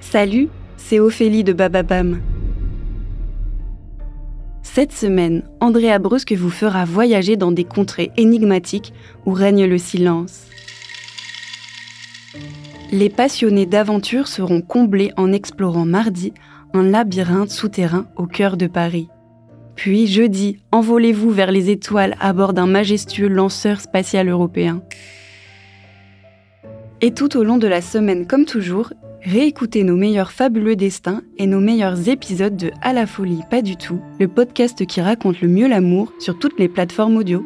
Salut, c'est Ophélie de Bababam. Cette semaine, Andrea Brusque vous fera voyager dans des contrées énigmatiques où règne le silence. Les passionnés d'aventure seront comblés en explorant mardi un labyrinthe souterrain au cœur de Paris. Puis jeudi, envolez-vous vers les étoiles à bord d'un majestueux lanceur spatial européen. Et tout au long de la semaine, comme toujours, réécoutez nos meilleurs fabuleux destins et nos meilleurs épisodes de À la folie, pas du tout, le podcast qui raconte le mieux l'amour sur toutes les plateformes audio.